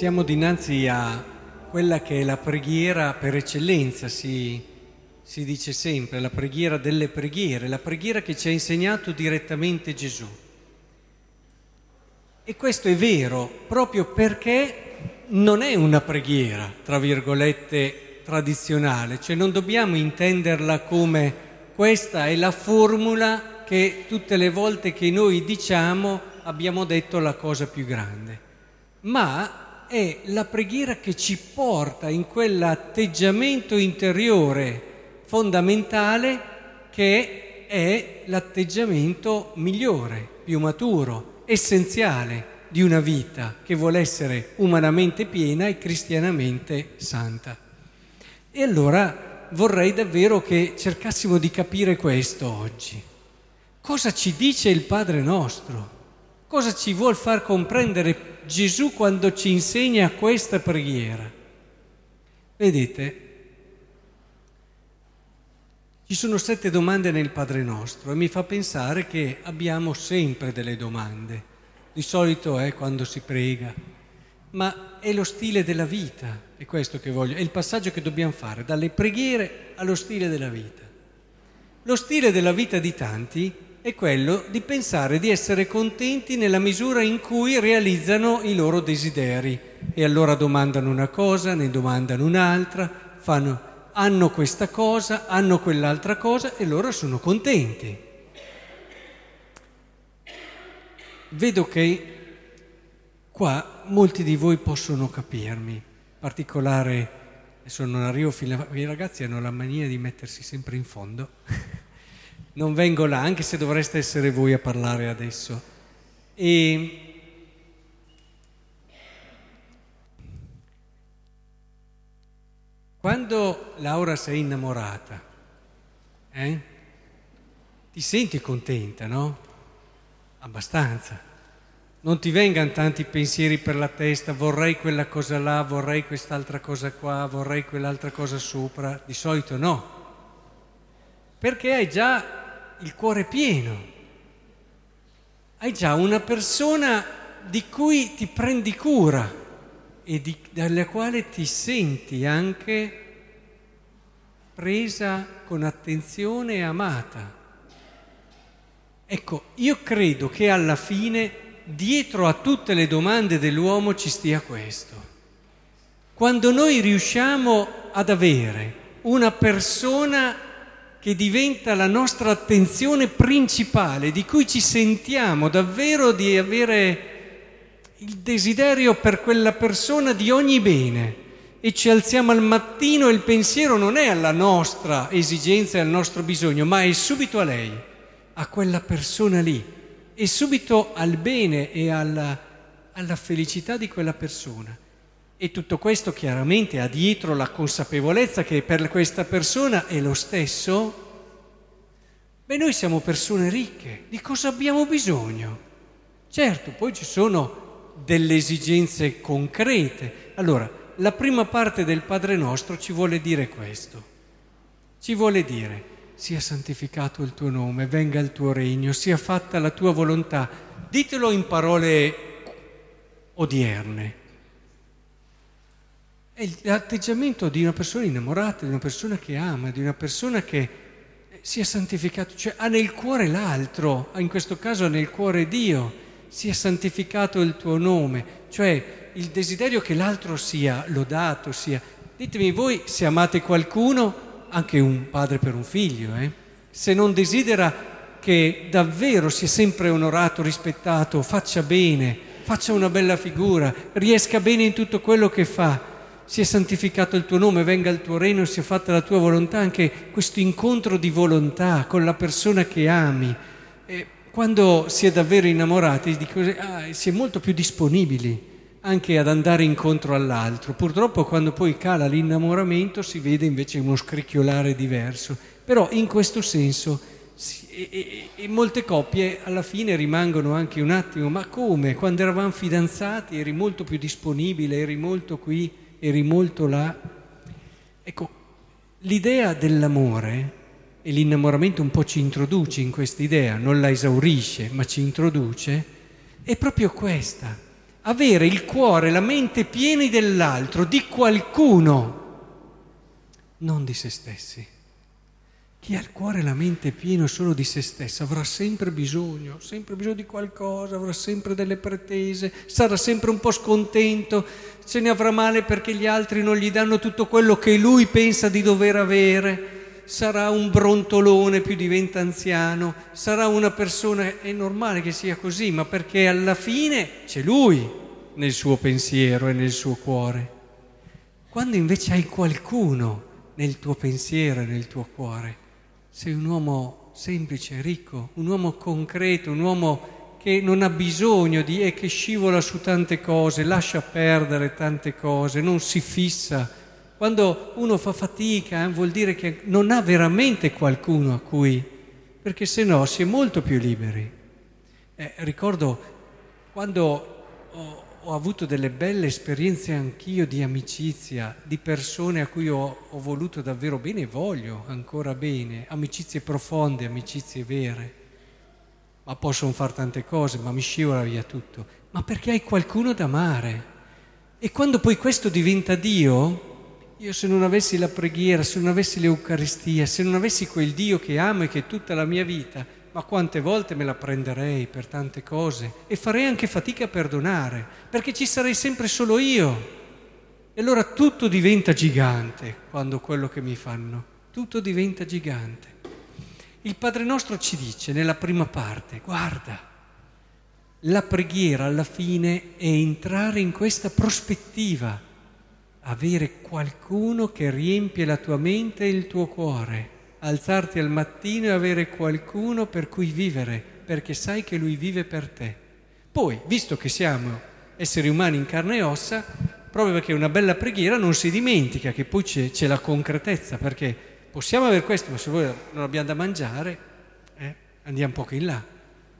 Siamo dinanzi a quella che è la preghiera per eccellenza, si, si dice sempre, la preghiera delle preghiere, la preghiera che ci ha insegnato direttamente Gesù. E questo è vero proprio perché non è una preghiera, tra virgolette, tradizionale, cioè non dobbiamo intenderla come questa è la formula che tutte le volte che noi diciamo abbiamo detto la cosa più grande, ma è la preghiera che ci porta in quell'atteggiamento interiore fondamentale che è l'atteggiamento migliore, più maturo, essenziale di una vita che vuole essere umanamente piena e cristianamente santa. E allora vorrei davvero che cercassimo di capire questo oggi. Cosa ci dice il Padre nostro? Cosa ci vuol far comprendere Gesù quando ci insegna questa preghiera. Vedete, ci sono sette domande nel Padre nostro e mi fa pensare che abbiamo sempre delle domande. Di solito è quando si prega, ma è lo stile della vita, è questo che voglio, è il passaggio che dobbiamo fare, dalle preghiere allo stile della vita. Lo stile della vita di tanti è quello di pensare di essere contenti nella misura in cui realizzano i loro desideri e allora domandano una cosa, ne domandano un'altra, fanno, hanno questa cosa, hanno quell'altra cosa e loro sono contenti. Vedo che qua molti di voi possono capirmi, in particolare fino a... i ragazzi hanno la mania di mettersi sempre in fondo. non vengo là, anche se dovreste essere voi a parlare adesso. E quando Laura sei innamorata, eh, ti senti contenta, no? Abbastanza. Non ti vengano tanti pensieri per la testa, vorrei quella cosa là, vorrei quest'altra cosa qua, vorrei quell'altra cosa sopra. Di solito no. Perché hai già il cuore pieno, hai già una persona di cui ti prendi cura e di, dalla quale ti senti anche presa con attenzione e amata. Ecco, io credo che alla fine dietro a tutte le domande dell'uomo ci stia questo. Quando noi riusciamo ad avere una persona che diventa la nostra attenzione principale, di cui ci sentiamo davvero di avere il desiderio per quella persona di ogni bene e ci alziamo al mattino e il pensiero non è alla nostra esigenza e al nostro bisogno, ma è subito a lei, a quella persona lì, e subito al bene e alla, alla felicità di quella persona. E tutto questo chiaramente ha dietro la consapevolezza che per questa persona è lo stesso. Beh, noi siamo persone ricche, di cosa abbiamo bisogno? Certo, poi ci sono delle esigenze concrete. Allora, la prima parte del Padre nostro ci vuole dire questo. Ci vuole dire, sia santificato il tuo nome, venga il tuo regno, sia fatta la tua volontà. Ditelo in parole odierne è l'atteggiamento di una persona innamorata, di una persona che ama, di una persona che si è santificato, cioè ha nel cuore l'altro, in questo caso ha nel cuore Dio, sia santificato il tuo nome, cioè il desiderio che l'altro sia lodato, sia... Ditemi voi se amate qualcuno, anche un padre per un figlio, eh? se non desidera che davvero sia sempre onorato, rispettato, faccia bene, faccia una bella figura, riesca bene in tutto quello che fa, sia santificato il tuo nome, venga il tuo regno, sia fatta la tua volontà, anche questo incontro di volontà con la persona che ami. E quando si è davvero innamorati ah, si è molto più disponibili anche ad andare incontro all'altro. Purtroppo quando poi cala l'innamoramento si vede invece uno scricchiolare diverso. Però in questo senso e, e, e, molte coppie alla fine rimangono anche un attimo, ma come? Quando eravamo fidanzati eri molto più disponibile, eri molto qui eri molto là. Ecco, l'idea dell'amore e l'innamoramento un po' ci introduce in questa idea, non la esaurisce, ma ci introduce, è proprio questa. avere il cuore, la mente pieni dell'altro, di qualcuno, non di se stessi. Chi ha il cuore e la mente pieno solo di se stesso avrà sempre bisogno, sempre bisogno di qualcosa, avrà sempre delle pretese, sarà sempre un po' scontento, se ne avrà male perché gli altri non gli danno tutto quello che lui pensa di dover avere, sarà un brontolone più diventa anziano, sarà una persona, è normale che sia così, ma perché alla fine c'è lui nel suo pensiero e nel suo cuore. Quando invece hai qualcuno nel tuo pensiero e nel tuo cuore, sei un uomo semplice, ricco, un uomo concreto, un uomo che non ha bisogno di e che scivola su tante cose, lascia perdere tante cose, non si fissa. Quando uno fa fatica eh, vuol dire che non ha veramente qualcuno a cui, perché se no si è molto più liberi. Eh, ricordo quando ho, ho avuto delle belle esperienze anch'io di amicizia, di persone a cui ho, ho voluto davvero bene e voglio ancora bene, amicizie profonde, amicizie vere. Ma possono fare tante cose, ma mi scivola via tutto. Ma perché hai qualcuno da amare. E quando poi questo diventa Dio, io se non avessi la preghiera, se non avessi l'Eucaristia, se non avessi quel Dio che amo e che è tutta la mia vita, ma quante volte me la prenderei per tante cose e farei anche fatica a perdonare, perché ci sarei sempre solo io. E allora tutto diventa gigante quando quello che mi fanno, tutto diventa gigante. Il Padre nostro ci dice nella prima parte, guarda, la preghiera alla fine è entrare in questa prospettiva, avere qualcuno che riempie la tua mente e il tuo cuore alzarti al mattino e avere qualcuno per cui vivere, perché sai che lui vive per te. Poi, visto che siamo esseri umani in carne e ossa, proprio perché una bella preghiera non si dimentica che poi c'è, c'è la concretezza, perché possiamo avere questo, ma se voi non abbiamo da mangiare, eh, andiamo poco in là.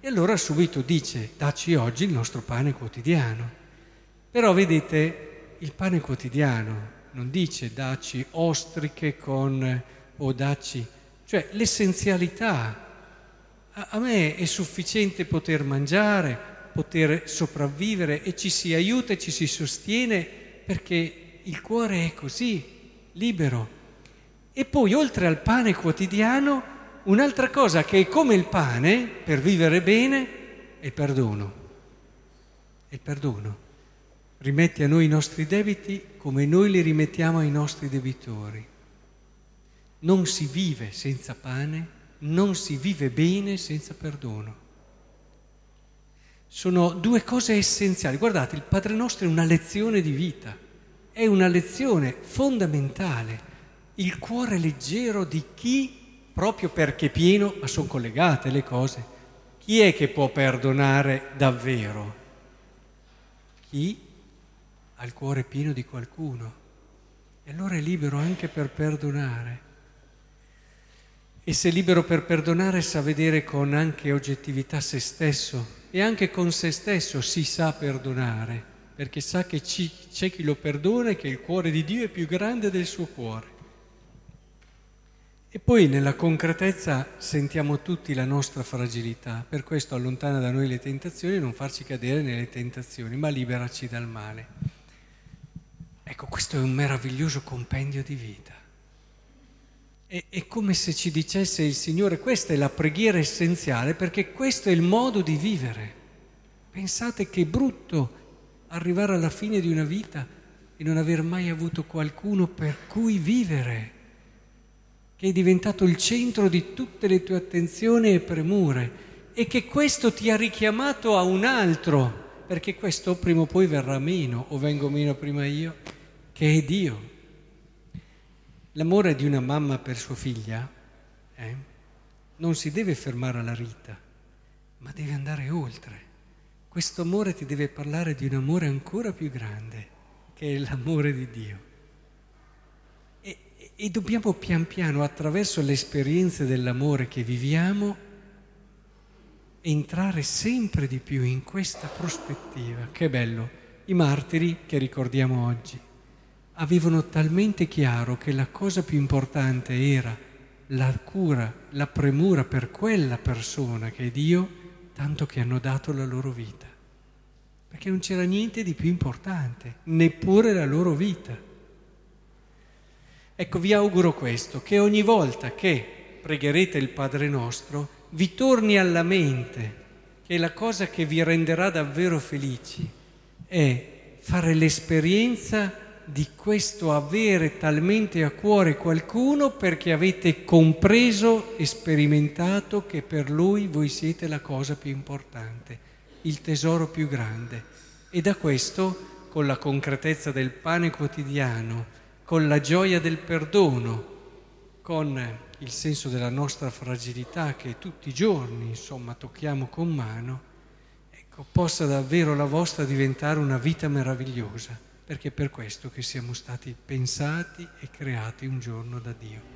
E allora subito dice, dacci oggi il nostro pane quotidiano. Però vedete, il pane quotidiano non dice dacci ostriche con o dacci, cioè l'essenzialità. A, a me è sufficiente poter mangiare, poter sopravvivere e ci si aiuta e ci si sostiene perché il cuore è così, libero. E poi oltre al pane quotidiano, un'altra cosa che è come il pane per vivere bene è il perdono. È il perdono. Rimetti a noi i nostri debiti come noi li rimettiamo ai nostri debitori non si vive senza pane, non si vive bene senza perdono. Sono due cose essenziali. Guardate, il Padre nostro è una lezione di vita, è una lezione fondamentale. Il cuore leggero di chi, proprio perché pieno, ma sono collegate le cose, chi è che può perdonare davvero? Chi ha il cuore pieno di qualcuno. E allora è libero anche per perdonare. E se libero per perdonare sa vedere con anche oggettività se stesso e anche con se stesso si sa perdonare, perché sa che ci, c'è chi lo perdona e che il cuore di Dio è più grande del suo cuore. E poi nella concretezza sentiamo tutti la nostra fragilità, per questo allontana da noi le tentazioni e non farci cadere nelle tentazioni, ma liberaci dal male. Ecco, questo è un meraviglioso compendio di vita. È, è come se ci dicesse il Signore, questa è la preghiera essenziale perché questo è il modo di vivere. Pensate che brutto arrivare alla fine di una vita e non aver mai avuto qualcuno per cui vivere, che è diventato il centro di tutte le tue attenzioni e premure e che questo ti ha richiamato a un altro, perché questo prima o poi verrà meno o vengo meno prima io, che è Dio. L'amore di una mamma per sua figlia eh, non si deve fermare alla rita, ma deve andare oltre. Questo amore ti deve parlare di un amore ancora più grande, che è l'amore di Dio. E, e dobbiamo pian piano, attraverso le esperienze dell'amore che viviamo, entrare sempre di più in questa prospettiva. Che bello! I martiri che ricordiamo oggi avevano talmente chiaro che la cosa più importante era la cura, la premura per quella persona che è Dio, tanto che hanno dato la loro vita. perché non c'era niente di più importante, neppure la loro vita. Ecco, vi auguro questo, che ogni volta che pregherete il Padre nostro, vi torni alla mente che la cosa che vi renderà davvero felici è fare l'esperienza di questo avere talmente a cuore qualcuno perché avete compreso e sperimentato che per lui voi siete la cosa più importante, il tesoro più grande. E da questo, con la concretezza del pane quotidiano, con la gioia del perdono, con il senso della nostra fragilità che tutti i giorni, insomma, tocchiamo con mano, ecco, possa davvero la vostra diventare una vita meravigliosa, perché è per questo che siamo stati pensati e creati un giorno da Dio.